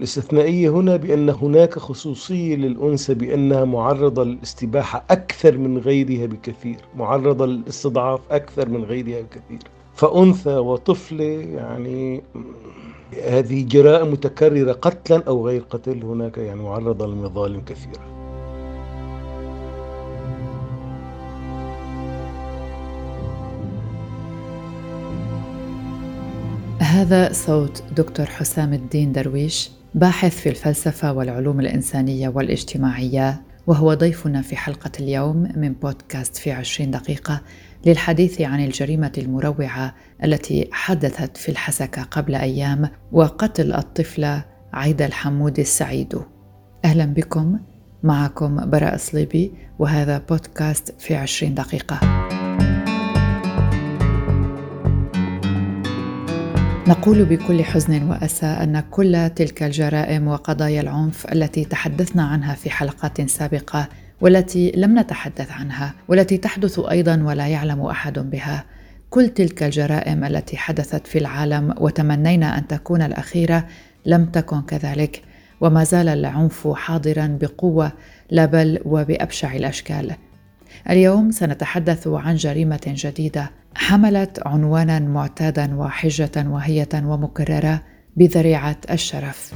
الاستثنائية هنا بأن هناك خصوصية للأنثى بأنها معرضة للاستباحة أكثر من غيرها بكثير معرضة للاستضعاف أكثر من غيرها بكثير. فأنثى وطفلة يعني هذه جرائم متكررة قتلا أو غير قتل هناك يعني معرضة لمظالم كثيرة هذا صوت دكتور حسام الدين درويش. باحث في الفلسفة والعلوم الإنسانية والاجتماعية وهو ضيفنا في حلقة اليوم من بودكاست في عشرين دقيقة للحديث عن الجريمة المروعة التي حدثت في الحسكة قبل أيام وقتل الطفله عيدة الحمود السعيد. أهلا بكم معكم براء صليبي وهذا بودكاست في عشرين دقيقة. نقول بكل حزن واسى أن كل تلك الجرائم وقضايا العنف التي تحدثنا عنها في حلقات سابقة والتي لم نتحدث عنها والتي تحدث أيضا ولا يعلم أحد بها كل تلك الجرائم التي حدثت في العالم وتمنينا أن تكون الأخيرة لم تكن كذلك وما زال العنف حاضرا بقوة لا بل وبأبشع الأشكال. اليوم سنتحدث عن جريمة جديدة حملت عنوانا معتادا وحجة وهية ومكررة بذريعة الشرف.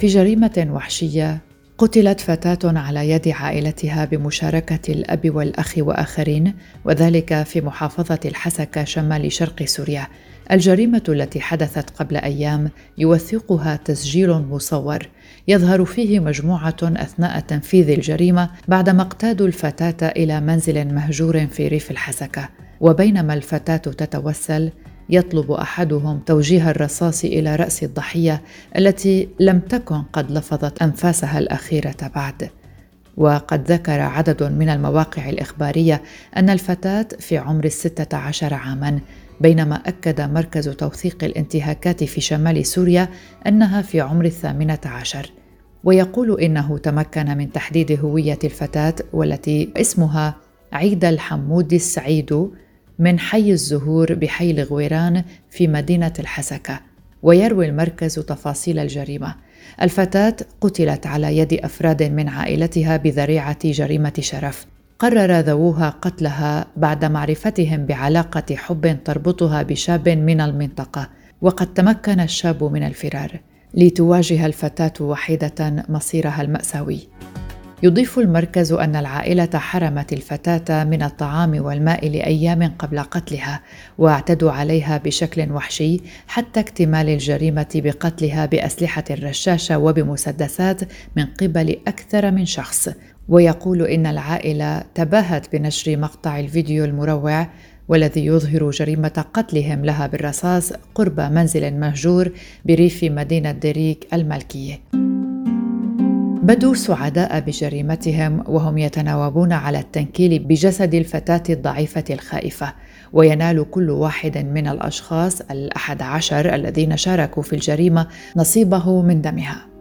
في جريمة وحشية قتلت فتاة على يد عائلتها بمشاركة الأب والأخ وآخرين وذلك في محافظة الحسكه شمال شرق سوريا. الجريمة التي حدثت قبل أيام يوثقها تسجيل مصور يظهر فيه مجموعة أثناء تنفيذ الجريمة بعدما اقتادوا الفتاة إلى منزل مهجور في ريف الحسكة. وبينما الفتاة تتوسل يطلب أحدهم توجيه الرصاص إلى رأس الضحية التي لم تكن قد لفظت أنفاسها الأخيرة بعد. وقد ذكر عدد من المواقع الإخبارية أن الفتاة في عمر الستة عشر عاماً بينما أكد مركز توثيق الانتهاكات في شمال سوريا أنها في عمر الثامنة عشر. ويقول إنه تمكن من تحديد هوية الفتاة والتي اسمها عيد الحمود السعيد من حي الزهور بحي الغويران في مدينة الحسكة ويروي المركز تفاصيل الجريمة. الفتاة قتلت على يد أفراد من عائلتها بذريعة جريمة شرف. قرر ذووها قتلها بعد معرفتهم بعلاقة حب تربطها بشاب من المنطقة وقد تمكن الشاب من الفرار. لتواجه الفتاة وحيدة مصيرها المأساوي. يضيف المركز أن العائلة حرمت الفتاة من الطعام والماء لأيام قبل قتلها واعتدوا عليها بشكل وحشي حتى اكتمال الجريمة بقتلها بأسلحة الرشاشة وبمسدسات من قبل أكثر من شخص. ويقول إن العائلة تباهت بنشر مقطع الفيديو المروع والذي يظهر جريمة قتلهم لها بالرصاص قرب منزل مهجور بريف مدينة ديريك الملكية. بدوا سعداء بجريمتهم وهم يتناوبون على التنكيل بجسد الفتاة الضعيفة الخائفة وينال كل واحد من الأشخاص الأحد عشر الذين شاركوا في الجريمة نصيبه من دمها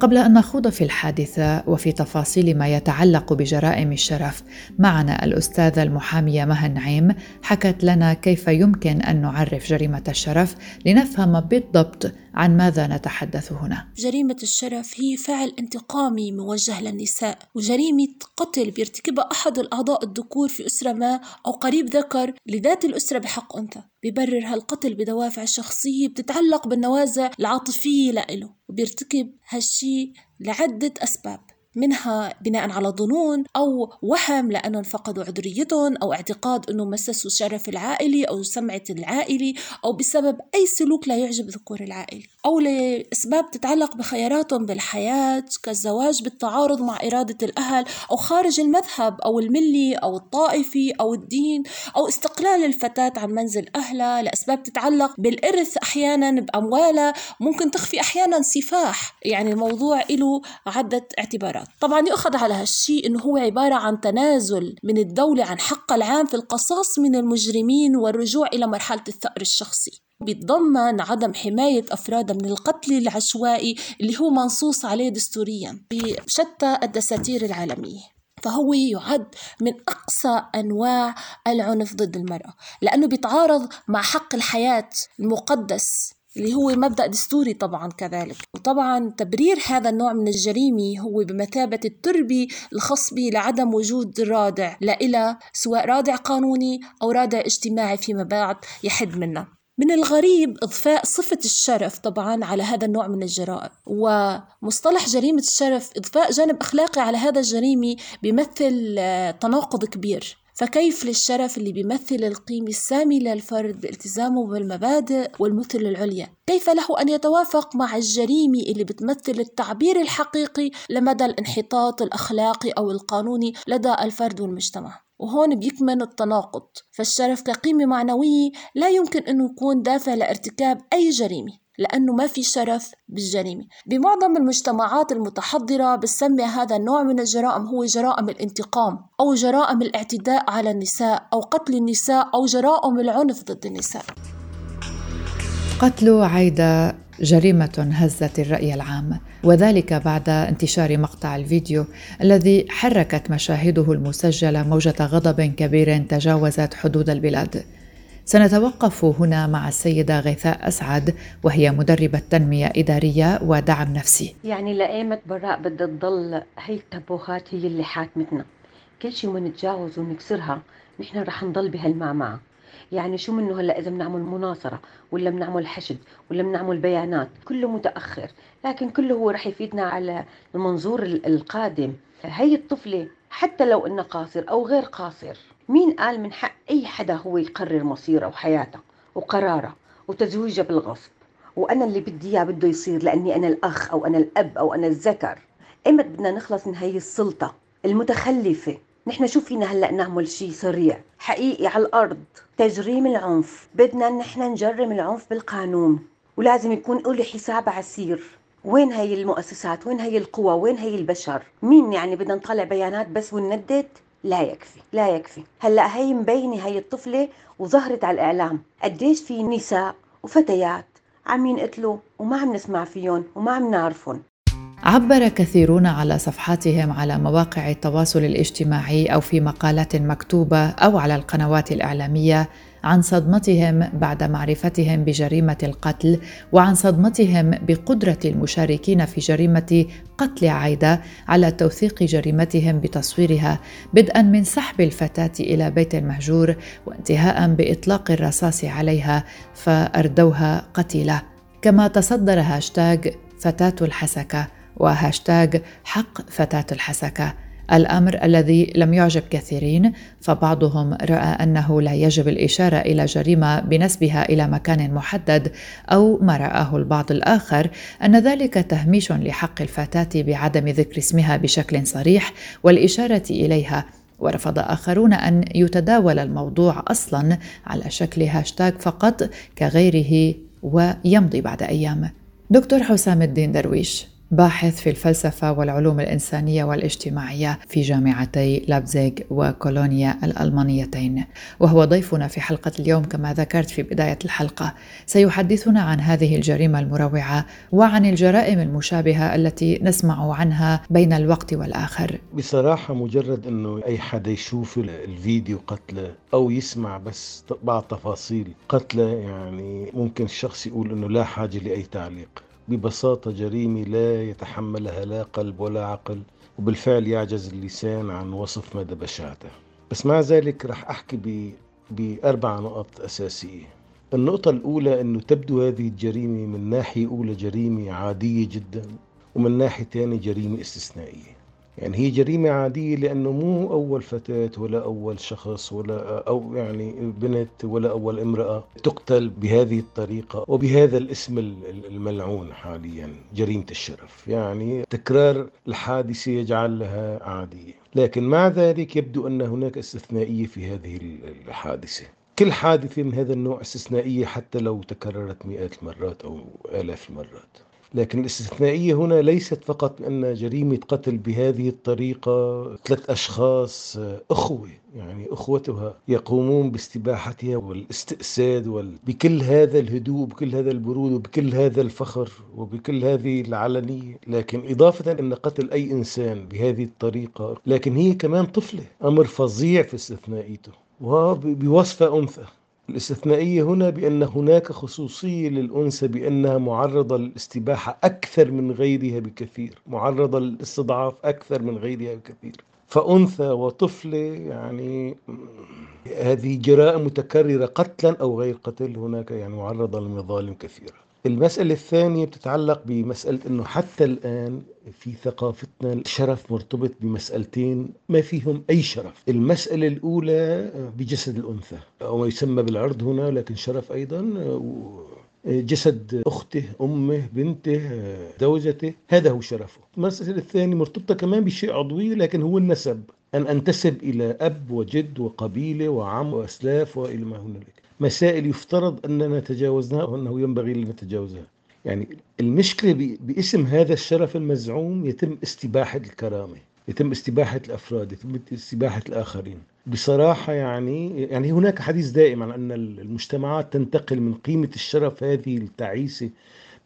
قبل أن نخوض في الحادثة وفي تفاصيل ما يتعلق بجرائم الشرف معنا الأستاذة المحامية مها النعيم حكت لنا كيف يمكن أن نعرف جريمة الشرف لنفهم بالضبط عن ماذا نتحدث هنا؟ جريمة الشرف هي فعل انتقامي موجه للنساء وجريمة قتل بيرتكبها أحد الأعضاء الذكور في أسرة ما أو قريب ذكر لذات الأسرة بحق أنثى. ببرر هالقتل بدوافع شخصية بتتعلق بالنوازع العاطفية لإله وبيرتكب هالشي لعدة أسباب. منها بناء على ظنون أو وهم لأنهم فقدوا عذريتهم أو اعتقاد أنه مسسوا الشرف العائلي أو سمعة العائلي أو بسبب أي سلوك لا يعجب ذكور العائلة. أو لأسباب تتعلق بخياراتهم بالحياة كالزواج بالتعارض مع إرادة الأهل أو خارج المذهب أو الملي أو الطائفي أو الدين أو استقلال الفتاة عن منزل أهلها. لأسباب تتعلق بالإرث أحيانا بأموالها. ممكن تخفي أحيانا سفاح. يعني الموضوع له عدة اعتبارات. طبعا يؤخذ على هالشيء إنه هو عبارة عن تنازل من الدولة عن حقها العام في القصاص من المجرمين والرجوع إلى مرحلة الثأر الشخصي. بيتضمن عدم حماية أفراد من القتل العشوائي اللي هو منصوص عليه دستوريا بشتى الدساتير العالمية. فهو يعد من أقصى أنواع العنف ضد المرأة لأنه بيتعارض مع حق الحياة المقدس اللي هو مبدأ دستوري طبعا كذلك. وطبعا تبرير هذا النوع من الجريمة هو بمثابة التربي الخاص به لعدم وجود رادع لإلى سواء رادع قانوني أو رادع اجتماعي فيما بعد يحد منه من الغريب إضفاء صفة الشرف طبعا على هذا النوع من الجرائم ومصطلح جريمة الشرف إضفاء جانب أخلاقي على هذا الجريمة بيمثل آه، تناقض كبير. فكيف للشرف اللي بيمثل القيمة السامية للفرد بالتزامه بالمبادئ والمثل العليا؟ كيف له أن يتوافق مع الجريمة اللي بتمثل التعبير الحقيقي لمدى الانحطاط الأخلاقي أو القانوني لدى الفرد والمجتمع؟ وهون بيكمن التناقض فالشرف كقيمة معنوية لا يمكن أنه يكون دافع لارتكاب أي جريمة. لأنه ما في شرف بالجريمة. بمعظم المجتمعات المتحضرة بسمي هذا النوع من الجرائم هو جرائم الانتقام أو جرائم الاعتداء على النساء أو قتل النساء أو جرائم العنف ضد النساء. قتل عايدة جريمة هزت الرأي العام وذلك بعد انتشار مقطع الفيديو الذي حركت مشاهده المسجلة موجة غضب كبير تجاوزت حدود البلاد. سنتوقف هنا مع السيدة غيثاء أسعد وهي مدربة تنمية إدارية ودعم نفسي. يعني لأيمة براء بدها تضل هي التبوخات هي اللي حاكمتنا؟ كل شيء ونتجاوز ونكسرها نحن رح نضل بهالمعمعة يعني شو منه هلأ إذا بنعمل مناصرة ولا بنعمل حشد ولا بنعمل بيانات؟ كله متأخر لكن كله هو رح يفيدنا على المنظور القادم. هي الطفلة حتى لو انه قاصر أو غير قاصر. مين قال من حق أي حدا هو يقرر مصيره وحياته وقراره وتزويجه بالغصب؟ وأنا اللي بدي إياه بده يصير لأني أنا الأخ أو أنا الأب أو أنا الذكر. ايمت بدنا نخلص من هي السلطة المتخلفة؟ نحن شو فينا هلأ نعمل شيء سريع؟ حقيقي على الأرض. تجريم العنف. بدنا نحن نجرم العنف بالقانون. ولازم يكون له حساب عسير. وين هي المؤسسات؟ وين هي القوى؟ وين هي البشر؟ مين يعني بدنا نطلع بيانات بس ونندد؟ لا يكفي لا يكفي. هلا هي مبينة هي الطفلة وظهرت على الإعلام. قديش في نساء وفتيات عم ينقتلوا وما عم نسمع فيهم وما عم نعرفهم. عبر كثيرون على صفحاتهم على مواقع التواصل الاجتماعي أو في مقالات مكتوبة أو على القنوات الإعلامية عن صدمتهم بعد معرفتهم بجريمة القتل وعن صدمتهم بقدرة المشاركين في جريمة قتل عايدة على توثيق جريمتهم بتصويرها بدءا من سحب الفتاة إلى بيت المهجور وانتهاء بإطلاق الرصاص عليها فأردوها قتيلة. كما تصدر هاشتاج فتاة الحسكة وهاشتاج حق فتاة الحسكة. الأمر الذي لم يعجب كثيرين فبعضهم رأى أنه لا يجب الإشارة إلى جريمة بنسبها إلى مكان محدد أو ما رآه البعض الآخر أن ذلك تهميش لحق الفتاة بعدم ذكر اسمها بشكل صريح والإشارة إليها ورفض آخرون أن يتداول الموضوع أصلا على شكل هاشتاج فقط كغيره ويمضي بعد أيام. دكتور حسام الدين درويش. باحث في الفلسفة والعلوم الإنسانية والاجتماعية في جامعتي لابزيغ وكولونيا الألمانيتين. وهو ضيفنا في حلقة اليوم كما ذكرت في بداية الحلقة. سيحدثنا عن هذه الجريمة المروعة وعن الجرائم المشابهة التي نسمع عنها بين الوقت والآخر. بصراحة مجرد أنه أي حدا يشوف الفيديو قتله أو يسمع بس بعض تفاصيل قتله يعني ممكن الشخص يقول أنه لا حاجة لأي تعليق. ببساطة جريمة لا يتحملها لا قلب ولا عقل وبالفعل يعجز اللسان عن وصف مدى بشاعته. بس مع ذلك رح أحكي ب... بأربع نقط أساسية. النقطة الأولى أنه تبدو هذه الجريمة من ناحية أولى جريمة عادية جدا ومن ناحية ثانية جريمة استثنائية. يعني هي جريمة عادية لأنه مو أول فتاة ولا أول شخص ولا أو يعني بنت ولا أول امرأة تقتل بهذه الطريقة وبهذا الاسم الملعون حاليا جريمة الشرف. يعني تكرار الحادثة يجعل لها عادية. لكن مع ذلك يبدو أن هناك استثنائية في هذه الحادثة. كل حادثة من هذا النوع استثنائية حتى لو تكررت مئات المرات أو آلاف المرات لكن الاستثنائية هنا ليست فقط أن جريمة قتل بهذه الطريقة ثلاث أشخاص أخوة يعني أخوتها يقومون باستباحتها والاستئساد وال... بكل هذا الهدوء بكل هذا البرود وبكل هذا الفخر وبكل هذه العلنية. لكن إضافة أن قتل أي إنسان بهذه الطريقة لكن هي كمان طفلة أمر فظيع في استثنائيته وبوصفة أنثى. الاستثنائية هنا بأن هناك خصوصية للأنثى بأنها معرضة للاستباحة أكثر من غيرها بكثير معرضة للاستضعاف أكثر من غيرها بكثير. فأنثى وطفلة يعني هذه جرائم متكررة قتلا أو غير قتل هناك يعني معرضة لمظالم كثيرة. المسألة الثانية بتتعلق بمسألة أنه حتى الآن في ثقافتنا الشرف مرتبط بمسألتين ما فيهم أي شرف. المسألة الأولى بجسد الأنثى. أو ما يسمى بالعرض هنا لكن شرف أيضا جسد أخته أمه بنته زوجته هذا هو شرفه. المسألة الثانية مرتبطة كمان بشيء عضوي لكن هو النسب. أن أنتسب إلى أب وجد وقبيلة وعم وأسلاف وإلى ما هنالك. مسائل يفترض أننا تجاوزناها وأنه ينبغي أن نتجاوزها. يعني المشكلة باسم هذا الشرف المزعوم يتم استباحة الكرامة يتم استباحة الأفراد يتم استباحة الآخرين. بصراحة يعني يعني هناك حديث دائم عن أن المجتمعات تنتقل من قيمة الشرف هذه التعيسة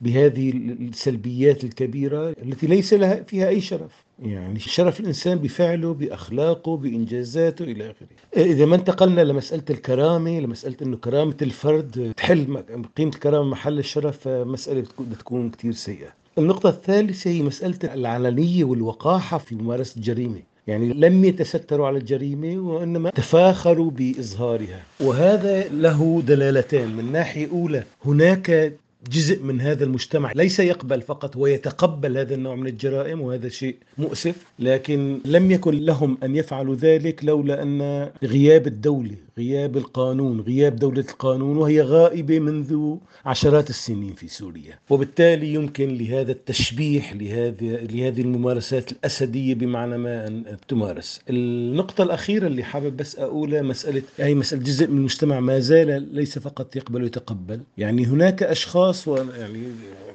بهذه السلبيات الكبيرة التي ليس لها فيها أي شرف. يعني شرف الإنسان بفعله بأخلاقه بإنجازاته إلى آخره. إذا ما انتقلنا لمسألة الكرامة لمسألة أنه كرامة الفرد تحل قيمة الكرامة محل الشرف مسألة تكون كثير سيئة. النقطة الثالثة هي مسألة العلنية والوقاحة في ممارسة الجريمة. يعني لم يتستروا على الجريمة وإنما تفاخروا بإظهارها. وهذا له دلالتين. من ناحية أولى هناك جزء من هذا المجتمع. ليس يقبل فقط هو يتقبل هذا النوع من الجرائم وهذا شيء مؤسف لكن لم يكن لهم أن يفعلوا ذلك لولا أن غياب الدولة غياب القانون غياب دولة القانون وهي غائبة منذ عشرات السنين في سوريا. وبالتالي يمكن لهذا التشبيح لهذه لهذه الممارسات الأسدية بمعنى ما أن تمارس. النقطة الأخيرة اللي حابب بس أقولها مسألة هي مسألة جزء من المجتمع ما زال ليس فقط يقبل ويتقبل. يعني هناك أشخاص يعني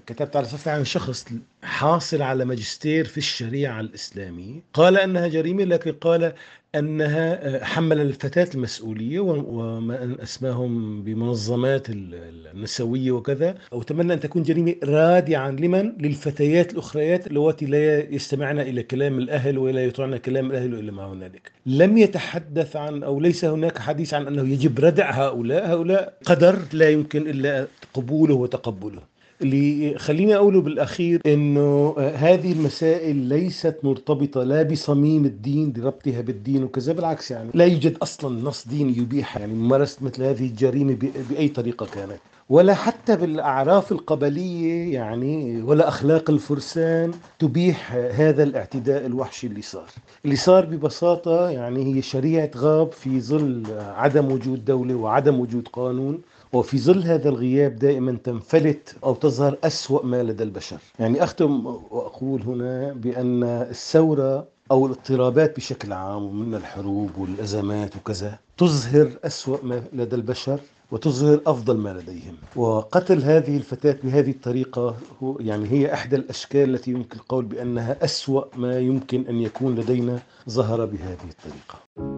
كتبت على صفحة عن شخص حاصل على ماجستير في الشريعة الإسلامية قال أنها جريمة لكن قال أنها حمل الفتاة المسؤولية وما أسماهم بمنظمات النسوية وكذا وتمنى أن تكون جريمة رادعا لمن؟ للفتيات الأخريات اللواتي لا يستمعن إلى كلام الأهل ولا يطعن كلام الأهل وإلى ما هنالك لم يتحدث عن أو ليس هناك حديث عن أنه يجب ردع هؤلاء. هؤلاء قدر لا يمكن إلا قبوله وتقبله. اللي خليني أقوله بالأخير إنه هذه المسائل ليست مرتبطة لا بصميم الدين لربطها بالدين وكذا بالعكس يعني لا يوجد أصلا نص ديني يبيح يعني ممارسة مثل هذه الجريمة بأي طريقة كانت. ولا حتى بالأعراف القبلية يعني ولا أخلاق الفرسان تبيح هذا الاعتداء الوحشي اللي صار. اللي صار ببساطة يعني هي شريعة غاب في ظل عدم وجود دولة وعدم وجود قانون. وفي ظل هذا الغياب دائما تنفلت أو تظهر أسوأ ما لدى البشر. يعني أختم وأقول هنا بأن الثورة أو الاضطرابات بشكل عام ومن الحروب والأزمات وكذا تظهر أسوأ ما لدى البشر وتظهر أفضل ما لديهم. وقتل هذه الفتاة بهذه الطريقة هو يعني هي إحدى الأشكال التي يمكن القول بأنها أسوأ ما يمكن أن يكون لدينا ظهر بهذه الطريقة.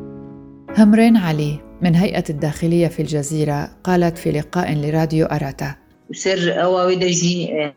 همرين علي من هيئة الداخلية في الجزيرة قالت في لقاء لراديو أراتا. وسر اواوي دجي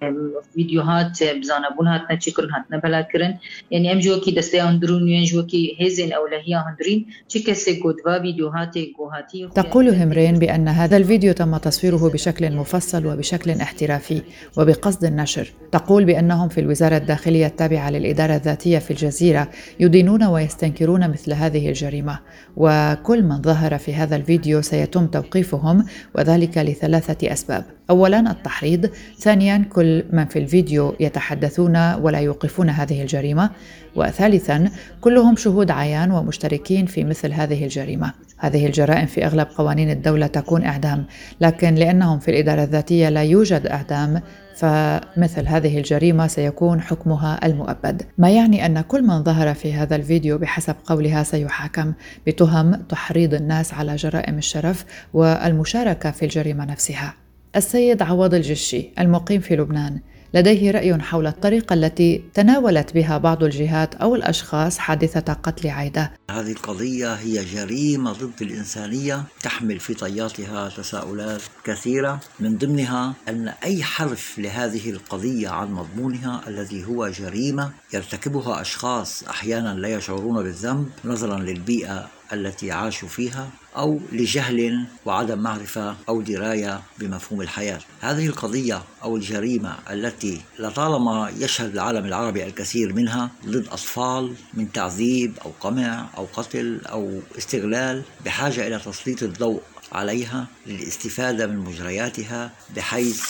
فيديوهات بزانا بون هاتنا تشكرن هاتنا بلا كرن يعني ام جوكي دستي اندرون ين جوكي هيزن أو لهيا هندرين تشكسي فا فيديوهاتي جوهاتي تقول همرين بأن هذا الفيديو تم تصويره بشكل مفصل وبشكل احترافي وبقصد النشر. تقول بأنهم في الوزارة الداخلية التابعة للإدارة الذاتية في الجزيرة يدينون ويستنكرون مثل هذه الجريمة. وكل من ظهر في هذا الفيديو سيتم توقيفهم وذلك لثلاثة أسباب. اولا التحريض ثانيا كل من في الفيديو يتحدثون ولا يوقفون هذه الجريمة وثالثا كلهم شهود عيان ومشتركين في مثل هذه الجريمة. هذه الجرائم في أغلب قوانين الدولة تكون إعدام لكن لأنهم في الإدارة الذاتية لا يوجد إعدام فمثل هذه الجريمة سيكون حكمها المؤبد. ما يعني أن كل من ظهر في هذا الفيديو بحسب قولها سيحاكم بتهم تحريض الناس على جرائم الشرف والمشاركة في الجريمة نفسها. السيد عوض الجشي المقيم في لبنان لديه رأي حول الطريقة التي تناولت بها بعض الجهات أو الأشخاص حادثة قتل عايدة. هذه القضية هي جريمة ضد الإنسانية تحمل في طياتها تساؤلات كثيرة. من ضمنها أن أي حرف لهذه القضية عن مضمونها الذي هو جريمة يرتكبها أشخاص أحيانا لا يشعرون بالذنب نظرا للبيئة التي عاشوا فيها. أو لجهل وعدم معرفة أو دراية بمفهوم الحياة. هذه القضية أو الجريمة التي لطالما يشهد العالم العربي الكثير منها ضد أطفال من تعذيب أو قمع أو قتل أو استغلال بحاجة إلى تسليط الضوء عليها للاستفادة من مجرياتها بحيث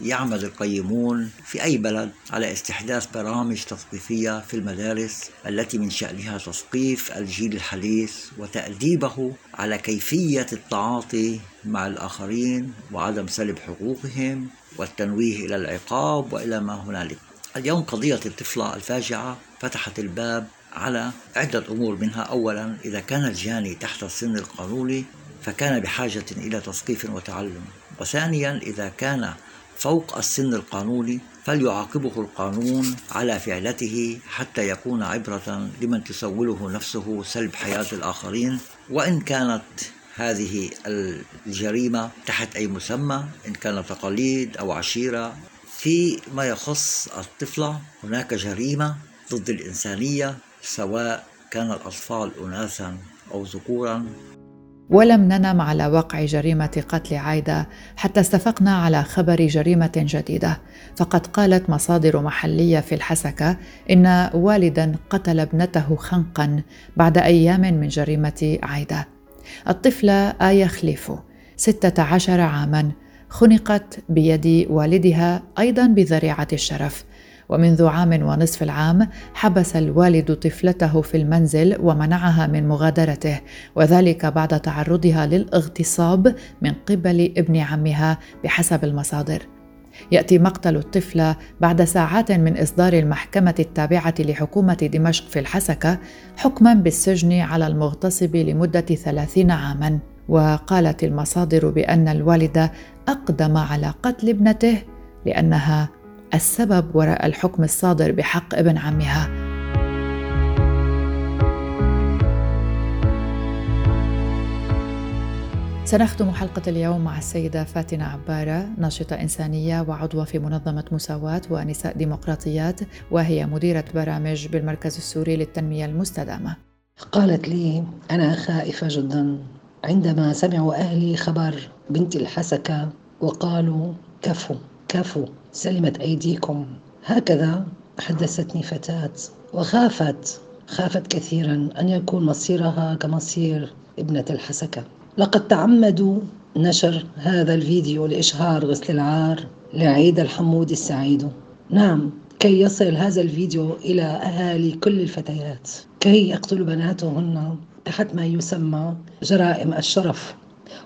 يعمل القيمون في أي بلد على استحداث برامج تثقيفية في المدارس التي من شأنها تثقيف الجيل الحديث وتأديبه على كيفية التعاطي مع الآخرين وعدم سلب حقوقهم والتنويه إلى العقاب وإلى ما هنالك. اليوم قضية الطفلة الفاجعة فتحت الباب على عدة أمور منها أولا إذا كان الجاني تحت السن القانوني فكان بحاجة إلى تثقيف وتعلم. وثانيا إذا كان فوق السن القانوني فليعاقبه القانون على فعلته حتى يكون عبرة لمن تسوله نفسه سلب حياة الآخرين. وإن كانت هذه الجريمة تحت أي مسمى إن كان تقاليد أو عشيرة. فيما يخص الطفلة هناك جريمة ضد الإنسانية سواء كان الأطفال أناثا أو ذكورا. ولم ننم على وقع جريمة قتل عايدة حتى استفقنا على خبر جريمة جديدة. فقد قالت مصادر محلية في الحسكة إن والدا قتل ابنته خنقا بعد أيام من جريمة عايدة. الطفلة آية خليفو ستة عشر عاما خنقت بيد والدها أيضا بذريعة الشرف. ومنذ عام ونصف العام حبس الوالد طفلته في المنزل ومنعها من مغادرته وذلك بعد تعرضها للاغتصاب من قبل ابن عمها بحسب المصادر. يأتي مقتل الطفله بعد ساعات من إصدار المحكمة التابعة لحكومة دمشق في الحسكة حكما بالسجن على المغتصب لمدة ثلاثين عاما. وقالت المصادر بأن الوالد أقدم على قتل ابنته لأنها السبب وراء الحكم الصادر بحق ابن عمها. سنختم حلقة اليوم مع السيدة فاتنة عبارة ناشطة إنسانية وعضوة في منظمة مساواة ونساء ديمقراطيات وهي مديرة برامج بالمركز السوري للتنمية المستدامة. قالت لي أنا خائفة جدا. عندما سمعوا أهلي خبر بنتي الحسكة وقالوا كفوا كفوا سلمت أيديكم. هكذا حدثتني فتاة وخافت خافت كثيرا أن يكون مصيرها كمصير ابنة الحسكة. لقد تعمدوا نشر هذا الفيديو لإشهار غسل العار لعيد الحمود السعيد. نعم كي يصل هذا الفيديو إلى أهالي كل الفتيات كي يقتلوا بناتهن تحت ما يسمى جرائم الشرف.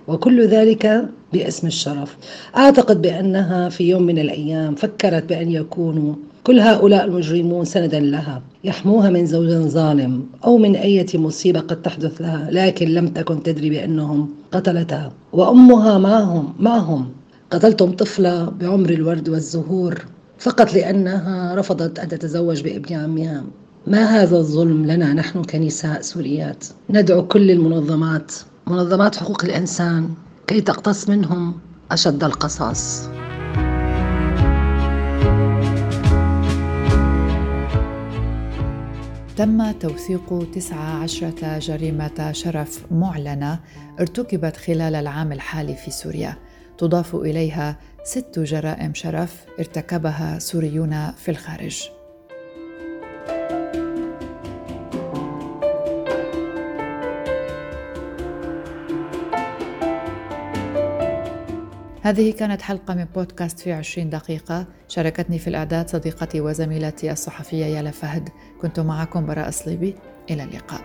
وكل ذلك باسم الشرف. أعتقد بأنها في يوم من الأيام فكرت بأن يكونوا كل هؤلاء المجرمون سندا لها يحموها من زوج ظالم أو من أي مصيبة قد تحدث لها لكن لم تكن تدري بأنهم قتلتها. وأمها معهم معهم. قتلتم طفلة بعمر الورد والزهور فقط لأنها رفضت أن تتزوج بابن عمها. ما هذا الظلم لنا نحن كنساء سوريات؟ ندعو كل المنظمات منظمات حقوق الإنسان كي تقتص منهم أشد القصاص. تم توثيق 19 جريمة شرف معلنة ارتكبت خلال العام الحالي في سوريا. تضاف إليها ست جرائم شرف ارتكبها سوريون في الخارج. هذه كانت حلقة من بودكاست في عشرين دقيقة. شاركتني في الإعداد صديقتي وزميلتي الصحفية يالا فهد. كنت معكم براء صليبي إلى اللقاء.